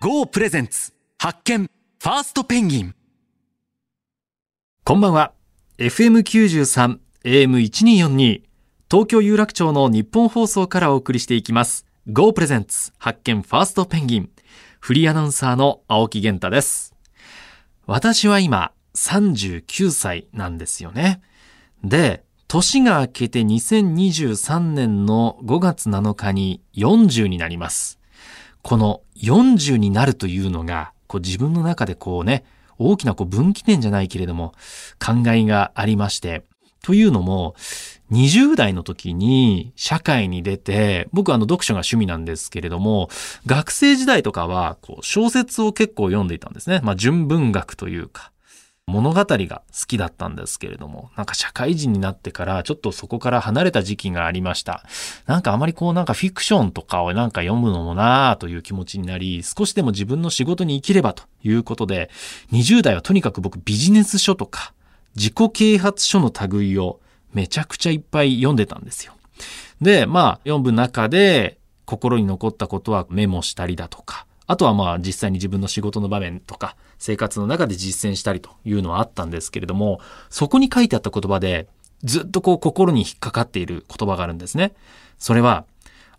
GO プレゼンツ発見ファーストペンギンこんばんは。FM93、AM1242、東京有楽町の日本放送からお送りしていきます。Go プレゼンツ発見ファーストペンギン。フリーアナウンサーの青木源太です。私は今39歳なんですよね。で、年が明けて2023年の5月7日に40になります。この40になるというのが、こう自分の中でこうね、大きなこう分岐点じゃないけれども、考えがありまして、というのも、20代の時に社会に出て、僕はあの読書が趣味なんですけれども、学生時代とかはこう小説を結構読んでいたんですね。まあ純文学というか、物語が好きだったんですけれども、なんか社会人になってからちょっとそこから離れた時期がありました。なんかあまりこうなんかフィクションとかをなんか読むのもなぁという気持ちになり、少しでも自分の仕事に生きればということで、20代はとにかく僕ビジネス書とか自己啓発書の類をめちゃくちゃいっぱい読んでたんですよ。で、まあ読む中で心に残ったことはメモしたりだとか、あとはまあ実際に自分の仕事の場面とか生活の中で実践したりというのはあったんですけれども、そこに書いてあった言葉でずっとこう心に引っかかっている言葉があるんですね。それは、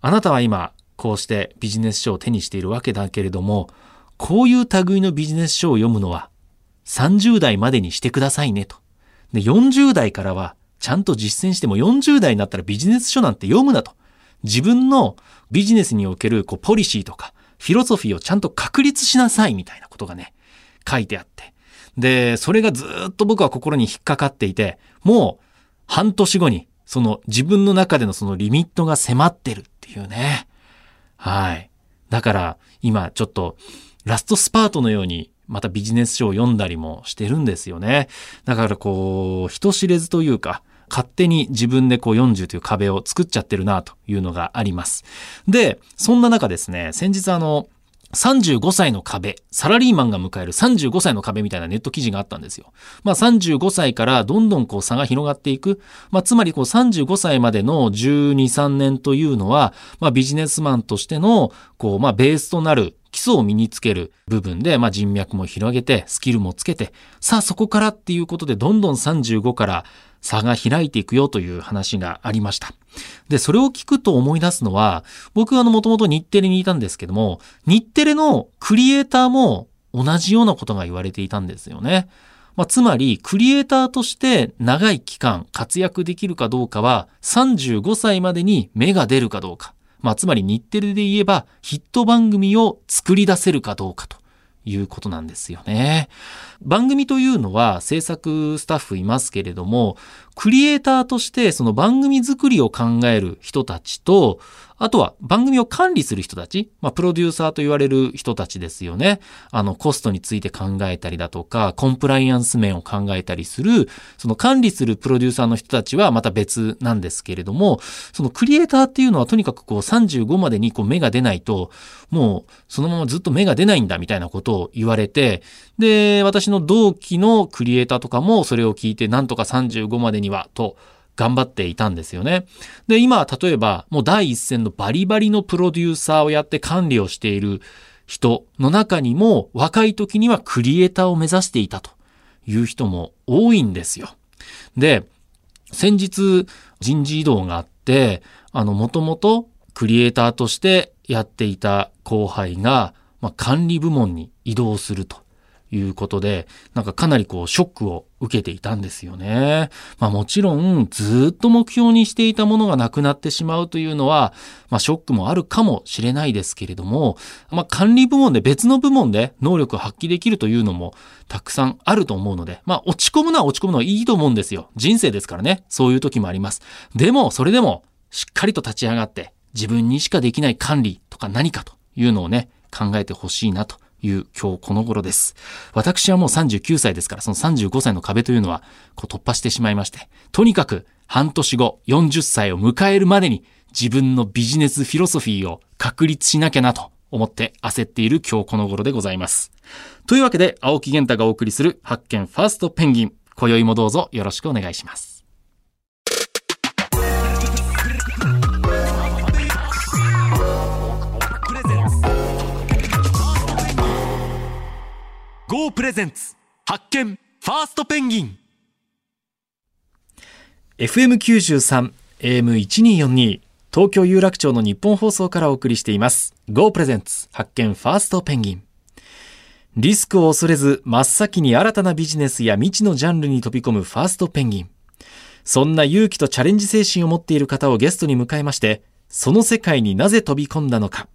あなたは今こうしてビジネス書を手にしているわけだけれども、こういう類のビジネス書を読むのは30代までにしてくださいねと。で、40代からはちゃんと実践しても40代になったらビジネス書なんて読むなと。自分のビジネスにおけるこうポリシーとかフィロソフィーをちゃんと確立しなさいみたいなことがね、書いてあって。で、それがずっと僕は心に引っかかっていて、もう半年後にその自分の中でのそのリミットが迫ってるっていうね。はい。だから今ちょっとラストスパートのようにまたビジネス書を読んだりもしてるんですよね。だからこう、人知れずというか、勝手に自分でこう40という壁を作っちゃってるなというのがあります。で、そんな中ですね、先日あの、35歳の壁、サラリーマンが迎える35歳の壁みたいなネット記事があったんですよ。まあ35歳からどんどんこう差が広がっていく。まあつまりこう35歳までの12、3年というのは、まあビジネスマンとしてのこうまあベースとなる基礎を身につける部分で、まあ人脈も広げて、スキルもつけて、さあそこからっていうことでどんどん35から差が開いていくよという話がありました。で、それを聞くと思い出すのは、僕はあの、もともと日テレにいたんですけども、日テレのクリエイターも同じようなことが言われていたんですよね。まあ、つまり、クリエイターとして長い期間活躍できるかどうかは、35歳までに芽が出るかどうか。まあ、つまり日テレで言えば、ヒット番組を作り出せるかどうかと。いうことなんですよね。番組というのは制作スタッフいますけれども、クリエイターとしてその番組作りを考える人たちと、あとは番組を管理する人たち、まあ、プロデューサーと言われる人たちですよね。あの、コストについて考えたりだとか、コンプライアンス面を考えたりする、その管理するプロデューサーの人たちはまた別なんですけれども、そのクリエイターっていうのはとにかくこう35までにこう芽が出ないと、もうそのままずっと芽が出ないんだみたいなことを言われて、で、私の同期のクリエイターとかもそれを聞いてなんとか35までにはと、頑張っていたんですよね。で、今、例えば、もう第一線のバリバリのプロデューサーをやって管理をしている人の中にも、若い時にはクリエイターを目指していたという人も多いんですよ。で、先日、人事異動があって、あの、もともとクリエイターとしてやっていた後輩が、まあ、管理部門に移動すると。いうことで、なんかかなりこうショックを受けていたんですよね。まあもちろんずっと目標にしていたものがなくなってしまうというのは、まあショックもあるかもしれないですけれども、まあ管理部門で別の部門で能力を発揮できるというのもたくさんあると思うので、まあ落ち込むのは落ち込むのはいいと思うんですよ。人生ですからね。そういう時もあります。でもそれでもしっかりと立ち上がって自分にしかできない管理とか何かというのをね、考えてほしいなという今日この頃です。私はもう39歳ですから、その35歳の壁というのはこう突破してしまいまして、とにかく半年後40歳を迎えるまでに自分のビジネスフィロソフィーを確立しなきゃなと思って焦っている今日この頃でございます。というわけで、青木源太がお送りする発見ファーストペンギン。今宵もどうぞよろしくお願いします。GO プレゼンツ発見ファーストペンギン FM93、AM1242、東京有楽町の日本放送からお送りしています。Go プレゼンツ発見ファーストペンギン。リスクを恐れず真っ先に新たなビジネスや未知のジャンルに飛び込むファーストペンギン。そんな勇気とチャレンジ精神を持っている方をゲストに迎えまして、その世界になぜ飛び込んだのか、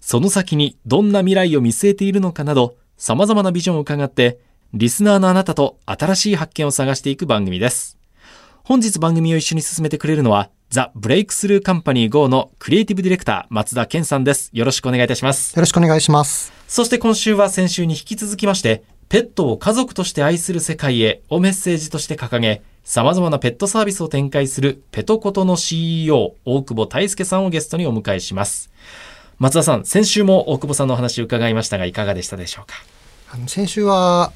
その先にどんな未来を見据えているのかなど、様々なビジョンを伺って、リスナーのあなたと新しい発見を探していく番組です。本日番組を一緒に進めてくれるのは、ザ・ブレイクスルーカンパニー GO のクリエイティブディレクター、松田健さんです。よろしくお願いいたします。よろしくお願いします。そして今週は先週に引き続きまして、ペットを家族として愛する世界へをメッセージとして掲げ、様々なペットサービスを展開するペトコトの CEO、大久保大輔さんをゲストにお迎えします。松田さん、先週も大久保さんのお話を伺いましたが、いかがでしたでしょうか？あの先週は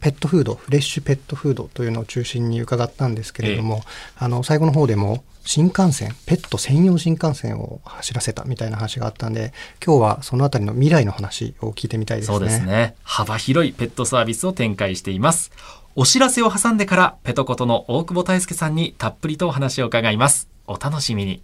ペットフード、フレッシュペットフードというのを中心に伺ったんですけれども、あの最後の方でも新幹線、ペット専用新幹線を走らせたみたいな話があったんで、今日はそのあたりの未来の話を聞いてみたいですね。そうですね。幅広いペットサービスを展開しています。お知らせを挟んでから、ペトコトの大久保大輔さんにたっぷりとお話を伺います。お楽しみに。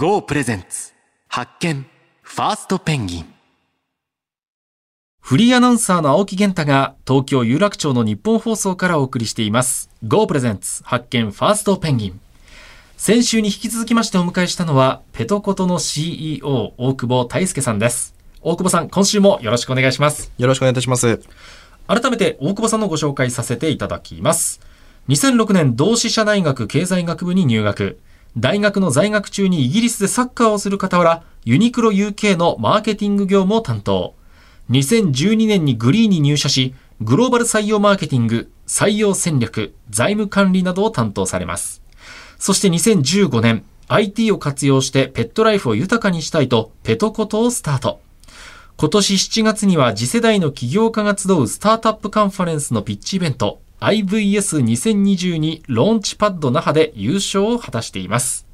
GO プレゼンツ発見ファーストペンギンフリーアナウンサーの青木源太が東京有楽町の日本放送からお送りしています。Go プレゼンツ発見ファーストペンギン。先週に引き続きましてお迎えしたのは、ペトコトの CEO、大久保大輔さんです。大久保さん、今週もよろしくお願いします。よろしくお願いいたします。改めて大久保さんのご紹介させていただきます。2006年同志社大学経済学部に入学。大学の在学中にイギリスでサッカーをする傍ら、ユニクロ UK のマーケティング業務を担当。2012年にグリーに入社し、グローバル採用マーケティング、採用戦略、財務管理などを担当されます。そして2015年、IT を活用してペットライフを豊かにしたいと、ペトコトをスタート。今年7月には次世代の起業家が集うスタートアップカンファレンスのピッチイベント IVS2022 ローンチパッド那覇で優勝を果たしています。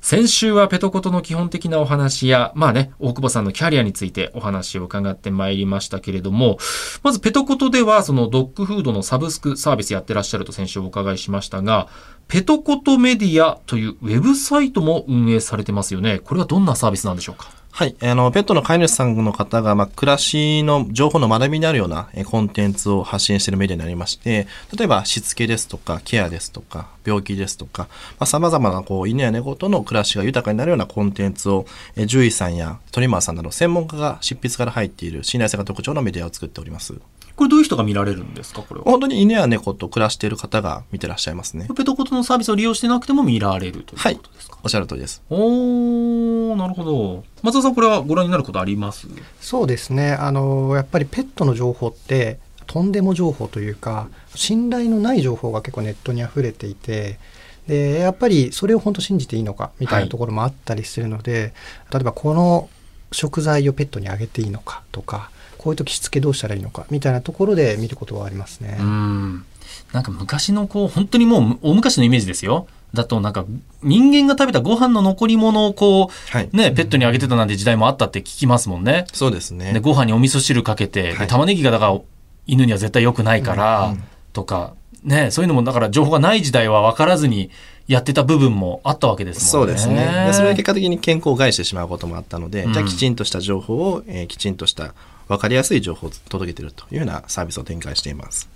先週はペトコトの基本的なお話や、まあね、大久保さんのキャリアについてお話を伺ってまいりましたけれども、まずペトコトではそのドッグフードのサブスクサービスやってらっしゃると先週お伺いしましたが、ペトコトメディアというウェブサイトも運営されてますよね。これはどんなサービスなんでしょうか？はい。あの、ペットの飼い主さんの方が、まあ、暮らしの情報の学びになるようなえコンテンツを発信しているメディアになりまして、例えば、しつけですとか、ケアですとか、病気ですとか、まあ、様々な、こう、犬や猫との暮らしが豊かになるようなコンテンツを、え獣医さんやトリマーさんなど、専門家が執筆から入っている信頼性が特徴のメディアを作っております。これどういう人が見られるんですか？これは。本当に犬や猫と暮らしている方が見てらっしゃいますね。ペトコトのサービスを利用してなくても見られるというはいことですか、。おっしゃる通りです。おー、なるほど。松田さん、これはご覧になることあります？そうですね。あの、やっぱりペットの情報って、とんでも情報というか、信頼のない情報が結構ネットに溢れていて、で、やっぱりそれを本当信じていいのかみたいなところもあったりするので、例えばこの食材をペットにあげていいのかとか、こういう時しつけどうしたらいいのかみたいなところで見ることはありますね。うん。なんか昔のこう、本当にもう大昔のイメージですよ。だとなんか人間が食べたご飯の残り物をこはい。う、ね、ペットにあげてたなんて時代もあったって聞きますもんね。そうですね。で、ご飯にお味噌汁かけて、ではい玉ねぎがだから犬には絶対良くないから、うんうんとか、ね、そういうのもだから情報がない時代は分からずにやってた部分もあったわけですもね。そうんですね。でそれが結果的に健康を害してしまうこともあったので、うんじゃあきちんとした情報を、えーきちんとした分かりやすい情報を届けているというようなサービスを展開しています。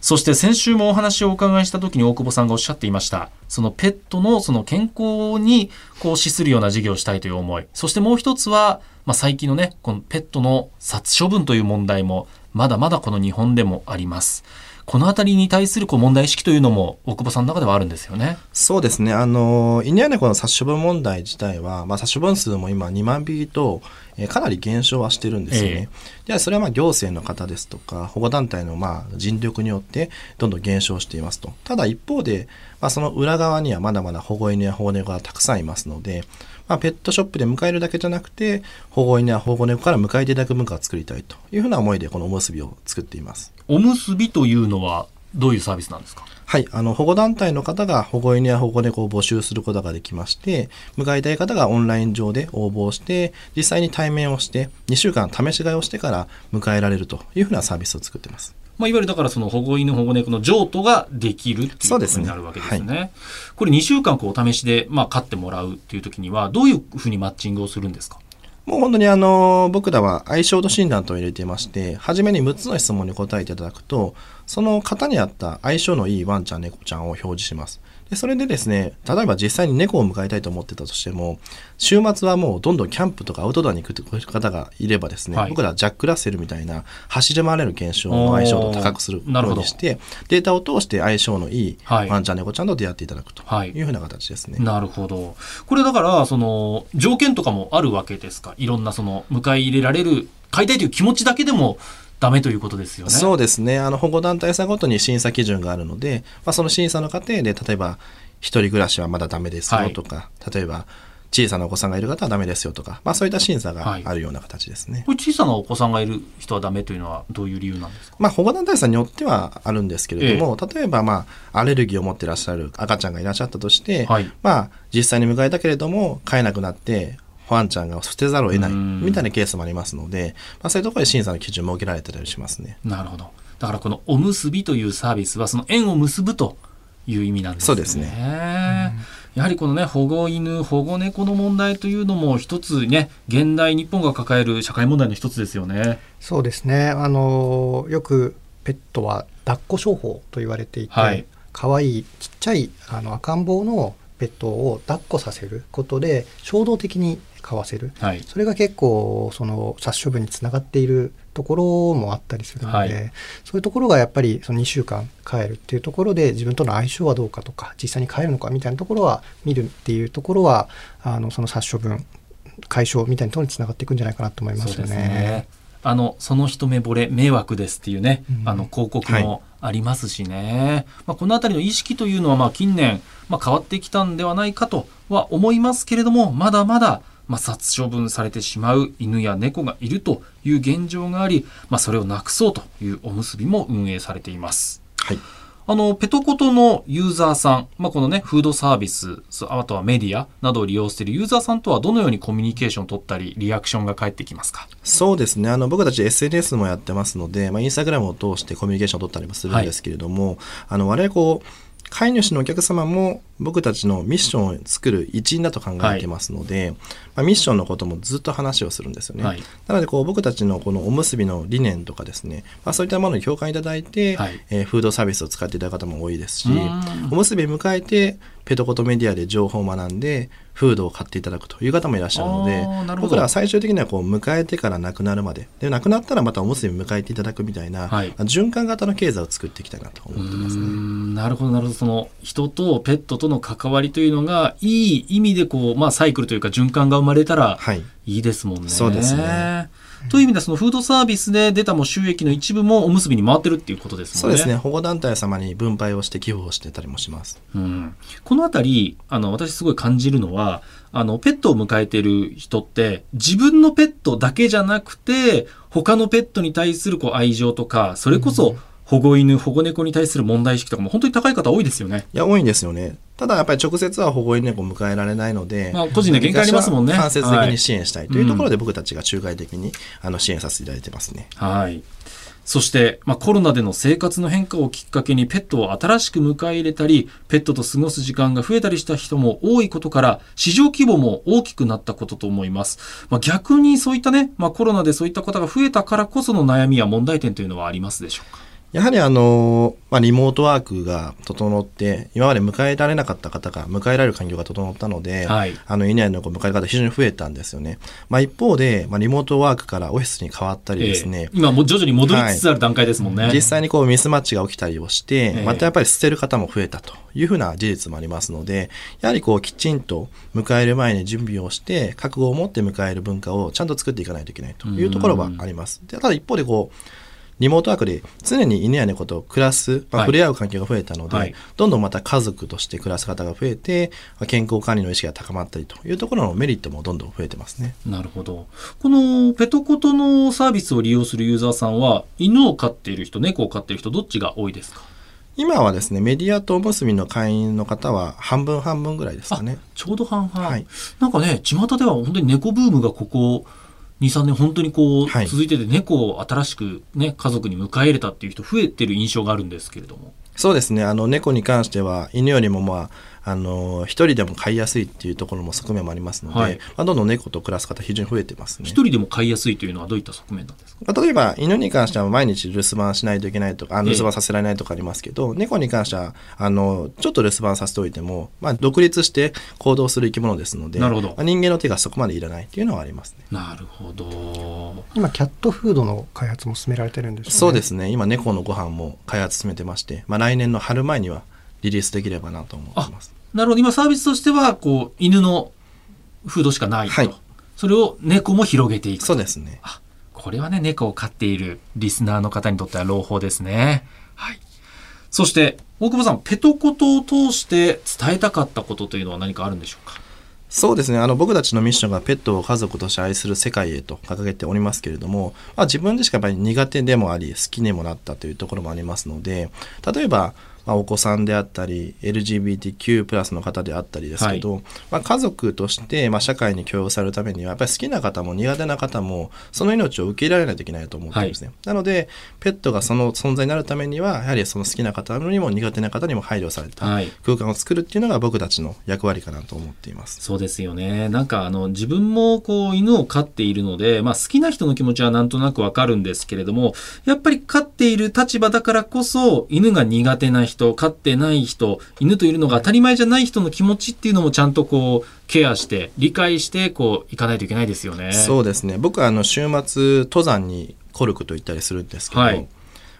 そして先週もお話をお伺いした時に大久保さんがおっしゃっていました。そのペットのその健康にこう資するような事業をしたいという思い。そしてもう一つは、まあ、最近のね、このペットの殺処分という問題もまだまだこの日本でもあります。このあたりに対するこう問題意識というのも大久保さんの中ではあるんですよね。そうですね。あの、犬や猫の殺処分問題自体は、まあ、殺処分数も今2万匹と、えーかなり減少はしてるんですよね。でそれはまあ行政の方ですとか保護団体のまあ尽力によってどんどん減少していますとただ一方で、まあ、その裏側にはまだまだ保護犬や保護猫がたくさんいますので、まあ、ペットショップで迎えるだけじゃなくて保護犬や保護猫から迎えていただく文化を作りたいというふうな思いでこのおむすびを作っていますおむすびというのはどういうサービスなんですか？はい、あの保護団体の方が保護犬や保護猫を募集することができまして迎えたい方がオンライン上で応募して実際に対面をして2週間試し飼いをしてから迎えられるというふうなサービスを作っています。まあ、いわゆるだからその保護犬保護猫の譲渡ができるっていうことになるわけですね。すね。これ2週間こうお試しでまあ飼ってもらうっていう時にはどういうふうにマッチングをするんですか？もう本当にあの僕らは相性度診断と入れていまして初めに6つの質問に答えていただくとその方に合った相性のいいワンちゃん猫ちゃんを表示しますでそれでですね例えば実際に猫を迎えたいと思ってたとしても週末はもうどんどんキャンプとかアウトドアに行く方がいればですね、はい。僕らはジャック・ラッセルみたいな走り回れる現象の相性度を高くするようにしてデータを通して相性のいいはい。ワンちゃん猫ちゃんと出会っていただくとはい。いうふうな形ですね。なるほど。これだから、その、条件とかもあるわけですか？いろんなその、迎え入れられる、飼いたいという気持ちだけでもダメということですよね。そうですね。あの保護団体さんごとに審査基準があるので、まあ、その審査の過程で例えば一人暮らしはまだダメですよとか、例えば小さなお子さんがいる方はダメですよとか、まあ、そういった審査がはい。あるような形ですね。これ小さなお子さんがいる人はダメというのはどういう理由なんですか？まあ、保護団体さんによってはあるんですけれども、例えば、まあ、アレルギーを持っていらっしゃる赤ちゃんがいらっしゃったとして、はい。まあ、実際に迎えたけれども飼えなくなってワンちゃんが捨てざるを得ないうんみたいなケースもありますので、まあ、そういうところで審査の基準設けられてたりしますね。なるほど。だからこのおむすびというサービスはその縁を結ぶという意味なんですね。そうですね。やはりこのね、保護犬、保護猫の問題というのも一つね、現代日本が抱える社会問題の一つですよね。そうですねあのよくペットは抱っこ商法と言われていて、はい可愛いちっちゃいあの赤ん坊のペットを抱っこさせることで衝動的に飼わせるはい。それが結構その殺処分につながっているところもあったりするので、はいそういうところがやっぱりその2週間帰るっていうところで自分との相性はどうかとか実際に帰るのかみたいなところは見るっていうところはあのその殺処分解消みたいなところにつながっていくんじゃないかなと思いますよね。あの、その一目惚れ迷惑ですっていうね、うんあの広告もありますしね。まあ、このあたりの意識というのは、まあ、近年、まあ、変わってきたんではないかとは思いますけれども、まだまだ、まあ、殺処分されてしまう犬や猫がいるという現状があり、まあ、それをなくそうというおむすびも運営されています。はい。あの、ペトコトのユーザーさん、まあ、このね、フードサービス、そあとはメディアなどを利用しているユーザーさんとはどのようにコミュニケーションを取ったり、リアクションが返ってきますか？そうですね。あの僕たち SNS もやってますので、まあ、インスタグラムを通してコミュニケーションを取ったりもするんですけれども、あの我々こう飼い主のお客様も僕たちのミッションを作る一員だと考えてますので、まあ、ミッションのこともずっと話をするんですよね。はい。なのでこう僕たちのこのおむすびの理念とかですね、まあ、そういったものに共感いただいて、はい。えーフードサービスを使っていただく方も多いですしおむすび迎えてペトコトメディアで情報を学んでフードを買っていただくという方もいらっしゃるので僕らは最終的にはこう迎えてから亡くなるまでで亡くなったらまたおむすび迎えていただくみたいな、はい。まあ循環型の経済を作っていきたいなと思ってますね。んなるほどなるほど。その人とペットとの関わりというのがいい意味でこう、まあ、サイクルというか循環が生まれたらはいいいですもんね。そうですねという意味ではそのフードサービスで出たもう収益の一部もおむすびに回ってるっていうことですもね。そうんですね保護団体様に分配をして寄付をしてたりもします。うん、このあたりあの私すごい感じるのはあのペットを迎えている人って自分のペットだけじゃなくて他のペットに対するこう愛情とかそれこそ保護犬保護猫に対する問題意識とかも本当に高い方多いですよね。いや多いんですよね。ただやっぱり直接は保護犬猫を迎えられないので、まあ個人の限界ありますもんね間接的はいに支援したいというところで僕たちが仲介的にあの支援させていただいてますね。はい。そして、まあ、コロナでの生活の変化をきっかけにペットを新しく迎え入れたり、ペットと過ごす時間が増えたりした人も多いことから、市場規模も大きくなったことと思います。まあ、逆にそういったね、まあ、コロナでそういった方が増えたからこその悩みや問題点というのはありますでしょうか？やはりあの、まあ、リモートワークが整って、今まで迎えられなかった方が迎えられる環境が整ったので、はいあの、犬や猫を迎える方非常に増えたんですよね。まあ、一方で、まあ、リモートワークからオフィスに変わったりですね、ええ今もう徐々に戻りつつある段階ですもんね。実際にこうミスマッチが起きたりをして、ええまたやっぱり捨てる方も増えたというふうな事実もありますので、やはりこうきちんと迎える前に準備をして、覚悟を持って迎える文化をちゃんと作っていかないといけないというところはあります。でただ一方でこう、リモートワークで常に犬や猫と暮らす、まあ、はい触れ合う環境が増えたので、はいどんどんまた家族として暮らす方が増えて、まあ健康管理の意識が高まったりというところのメリットもどんどん増えてますね。なるほど。このペトコトのサービスを利用するユーザーさんは、犬を飼っている人、猫を飼っている人、どっちが多いですか？今はですね、メディアとおむすびの会員の方は半分半分ぐらいですかね。ちょうど半々。はいなんかね、巷では本当に猫ブームがここ2、3年本当にこうはい続いてて、猫を新しくね、家族に迎え入れたっていう人増えてる印象があるんですけれども。そうですね。あの、猫に関しては、犬よりもまあ、あの、一人でも飼いやすいっていうところも側面もありますので、はいまあ、どんどん猫と暮らす方非常に増えてますね。一人でも飼いやすいというのはどういった側面なんですか？まあ例えば、犬に関しては毎日留守番しないといけないとか、留守番させられないとかありますけど、猫に関しては、あの、ちょっと留守番させておいても、まあ、独立して行動する生き物ですので、なるほどまあ人間の手がそこまでいらないっていうのはありますね。なるほど。今キャットフードの開発も進められてるんですよね。そうですね。今、猫のご飯も開発進めてまして、まあ、来年の春前にはリリースできればなと思ってます。なるほど。今サービスとしては、こう、犬のフードしかないと。はいそれを猫も広げていくと。そうですね。これはね、猫を飼っているリスナーの方にとっては朗報ですね。はい。そして、大久保さん、ペトコトを通して伝えたかったことというのは何かあるんでしょうか？そうですね。あの、僕たちのミッションがペットを家族として愛する世界へと掲げておりますけれども、まあ自分でしかやっぱり苦手でもあり、好きにもなったというところもありますので、例えば、まあ、お子さんであったり、LGBTQ+ プラスの方であったりですけど、まあ、家族として、まあ、社会に許容されるためには、やっぱり好きな方も苦手な方も、その命を受け入れられないといけないと思ってるんですね。なので、ペットがその存在になるためには、やはりその好きな方にも苦手な方にも配慮されたはい空間を作るっていうのが僕たちの役割かなと思っています。そうですよね。なんかあの自分もこう犬を飼っているので、まあ好きな人の気持ちはなんとなくわかるんですけれども、やっぱり飼っている立場だからこそ、犬が苦手な人、飼ってない人、犬といるのが当たり前じゃない人の気持ちっていうのもちゃんとこうケアして、理解してこういかないといけないですよね。そうですね。僕はあの週末登山にコルクと行ったりするんですけど、はい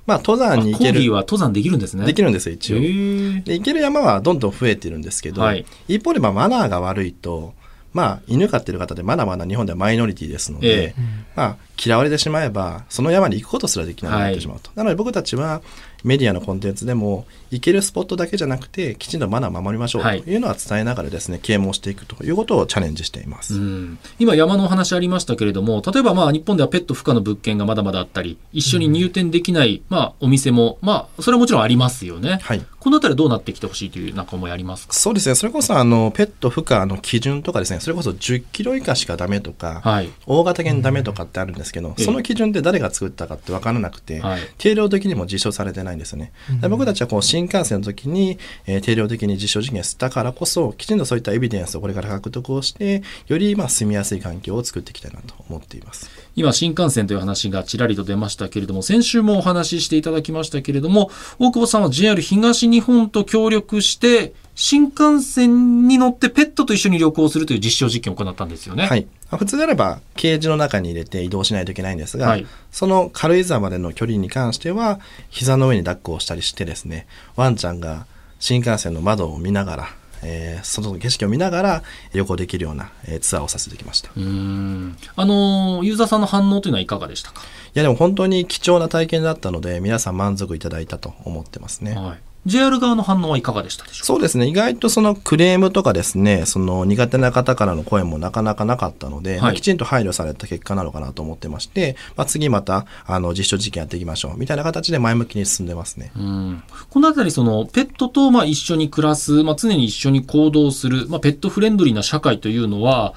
まあ登あ山に行けるコーギーは登山できるんですね。できるんですよ一応。で行ける山はどんどん増えてるんですけど、はい一方でまあマナーが悪いと、まあ犬飼ってる方でまだまだ日本ではマイノリティですので、ええまあ嫌われてしまえばその山に行くことすらできなくなってしまうと。なので僕たちはメディアのコンテンツでも行けるスポットだけじゃなくてきちんとマナーを守りましょうとはい。いうのは伝えながらですね、啓蒙していくということをチャレンジしています。うん。今山のお話ありましたけれども例えばまあ日本ではペット不可の物件がまだまだあったり一緒に入店できない、まあ、お店もまあそれはもちろんありますよね、はいこのあたりどうなってきてほしいというなんか思いありますか？そうですね。それこそ、あの、ペット不可の基準とかですね、それこそ10キロ以下しかダメとか、はい。大型犬ダメとかってあるんですけど、ええ。その基準って誰が作ったかって分からなくて、はい。定量的にも実証されてないんですよね。で僕たちはこう新幹線の時に、えー定量的に実証実験したからこそ、きちんとそういったエビデンスをこれから獲得をして、よりまあ住みやすい環境を作っていきたいなと思っています。今新幹線という話がちらりと出ましたけれども先週もお話ししていただきましたけれども大久保さんは JR 東日本と協力して新幹線に乗ってペットと一緒に旅行するという実証実験を行ったんですよね。はい。普通であれば、ケージの中に入れて移動しないといけないんですが、はいその軽井沢までの距離に関しては、膝の上に抱っこをしたりしてですね、ワンちゃんが新幹線の窓を見ながら、えー外の景色を見ながら旅行できるような、えーツアーをさせてきました。うーんあのユーザーさんの反応というのはいかがでしたか、いやでも本当に貴重な体験だったので、皆さん満足いただいたと思ってますね。はい、JR 側の反応はいかがでしたでしょうか？そうですね。意外とそのクレームとかですね、その苦手な方からの声もなかなかなかったので、はいまあきちんと配慮された結果なのかなと思ってまして、まあ、次またあの実証実験やっていきましょうみたいな形で前向きに進んでますね。うんこのあたりそのペットとまあ一緒に暮らす、まあ、常に一緒に行動する、まあ、ペットフレンドリーな社会というのは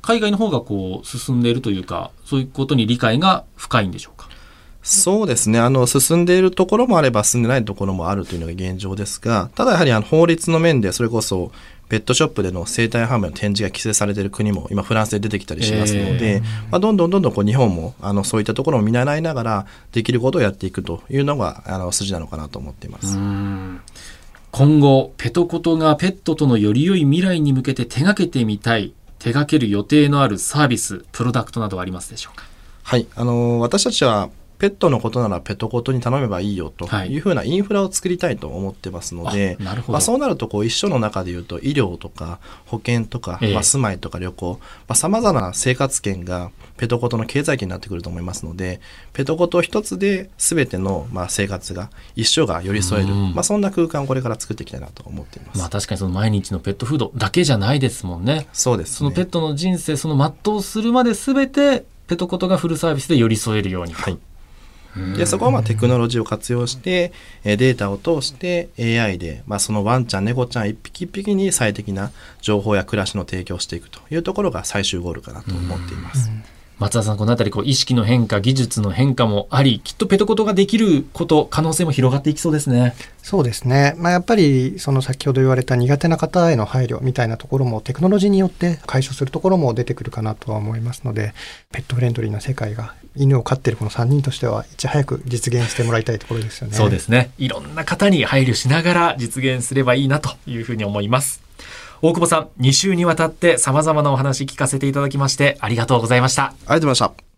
海外の方がこう進んでいるというかそういうことに理解が深いんでしょうか？そうですね。あの、進んでいるところもあれば進んでないところもあるというのが現状ですが、ただやはりあの法律の面でそれこそペットショップでの生体販売の展示が規制されている国も今フランスで出てきたりしますので、まあ、どんどんどんどんこう日本もあのそういったところを見習いながらできることをやっていくというのがあの筋なのかなと思っています。今後ペトコトがペットとのより良い未来に向けて手掛けてみたい手掛ける予定のあるサービスプロダクトなどはありますでしょうか？はい、あの私たちはペットのことならペットコトに頼めばいいよとい。うふうなインフラを作りたいと思ってますので、なるほど。まあ、そうなるとこう一緒の中で言うと医療とか保険とか、ええ。まあ、住まいとか旅行さまざ、まな生活圏がペトコトの経済圏になってくると思いますのでペトコト一つで全てのまあ生活が一緒が寄り添える、うん。まあ、そんな空間をこれから作っていきたいなと思っています。まあ確かにその毎日のペットフードだけじゃないですもんね。そうです、ね、そのペットの人生その全うするまで全てペトコトがフルサービスで寄り添えるようにはいでそこはまあテクノロジーを活用してデータを通して AI で、まあ、そのワンちゃん猫ちゃん一匹一匹に最適な情報や暮らしの提供をしていくというところが最終ゴールかなと思っています。松田さんこのあたりこう意識の変化技術の変化もありきっとペトコトができること可能性も広がっていきそうですねそうですね。まあ、やっぱり、その先ほど言われた苦手な方への配慮みたいなところもテクノロジーによって解消するところも出てくるかなとは思いますので、ペットフレンドリーな世界が犬を飼っているこの3人としてはいち早く実現してもらいたいところですよね。そうですねいろんな方に配慮しながら実現すればいいなというふうに思います大久保さん2週にわたって様々なお話聞かせていただきましてありがとうございました。ありがとうございました。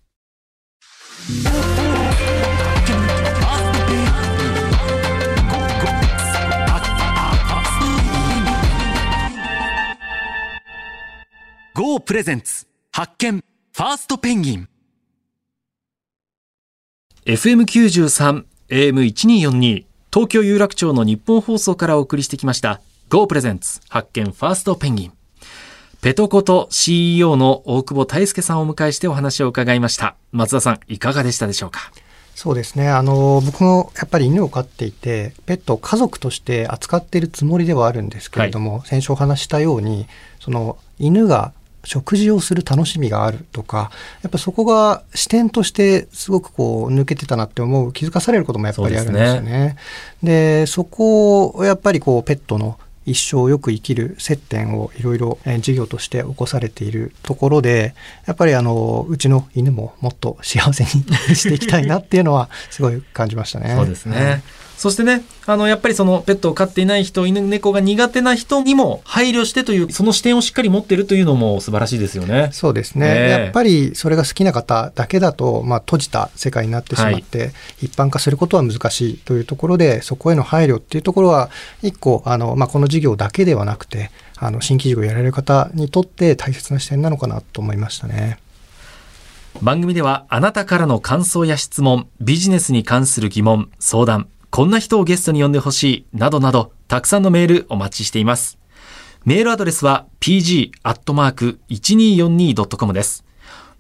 ゴープレゼンツ発見ファーストペンギン。FM93 AM1242 東京有楽町の日本放送からお送りしてきました Go プレゼンツ発見ファーストペンギンペトコト CEO の大久保大輔さんをお迎えしてお話を伺いました。松田さんいかがでしたでしょうか？そうですね。あの、僕もやっぱり犬を飼っていて、ペットを家族として扱っているつもりではあるんですけれども、先週お話ししたように、その犬が食事をする楽しみがあるとか、やっぱそこが視点としてすごくこう抜けてたなって思う、気づかされることもやっぱりあるんですよね。でそこをやっぱりこうペットの一生をよく生きる接点をいろいろえー事業として起こされているところでやっぱりあのうちの犬ももっと幸せに していきたいなっていうのはすごい感じましたね。そうですね。そしてね、あの、やっぱりそのペットを飼っていない人、犬猫が苦手な人にも配慮してという、その視点をしっかり持っているというのも素晴らしいですよね。そうですね、やっぱりそれが好きな方だけだと、まあ、閉じた世界になってしまって、一般化することは難しいというところでそこへの配慮っていうところは一個あの、まあ、この事業だけではなくてあの新規事業をやられる方にとって大切な視点なのかなと思いましたね。番組ではあなたからの感想や質問、ビジネスに関する疑問、相談、こんな人をゲストに呼んでほしい、などなど、たくさんのメールお待ちしています。メールアドレスは pg.1242.com です。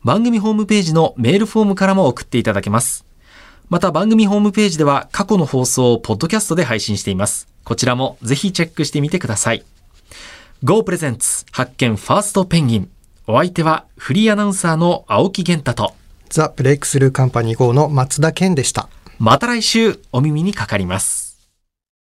番組ホームページのメールフォームからも送っていただけます。また番組ホームページでは過去の放送をポッドキャストで配信しています。こちらもぜひチェックしてみてください。Go プレゼンツ発見ファーストペンギン。お相手はフリーアナウンサーの青木源太と、ザ・ブレイクスルーカンパニー GO の松田健でした。また来週お耳にかかります。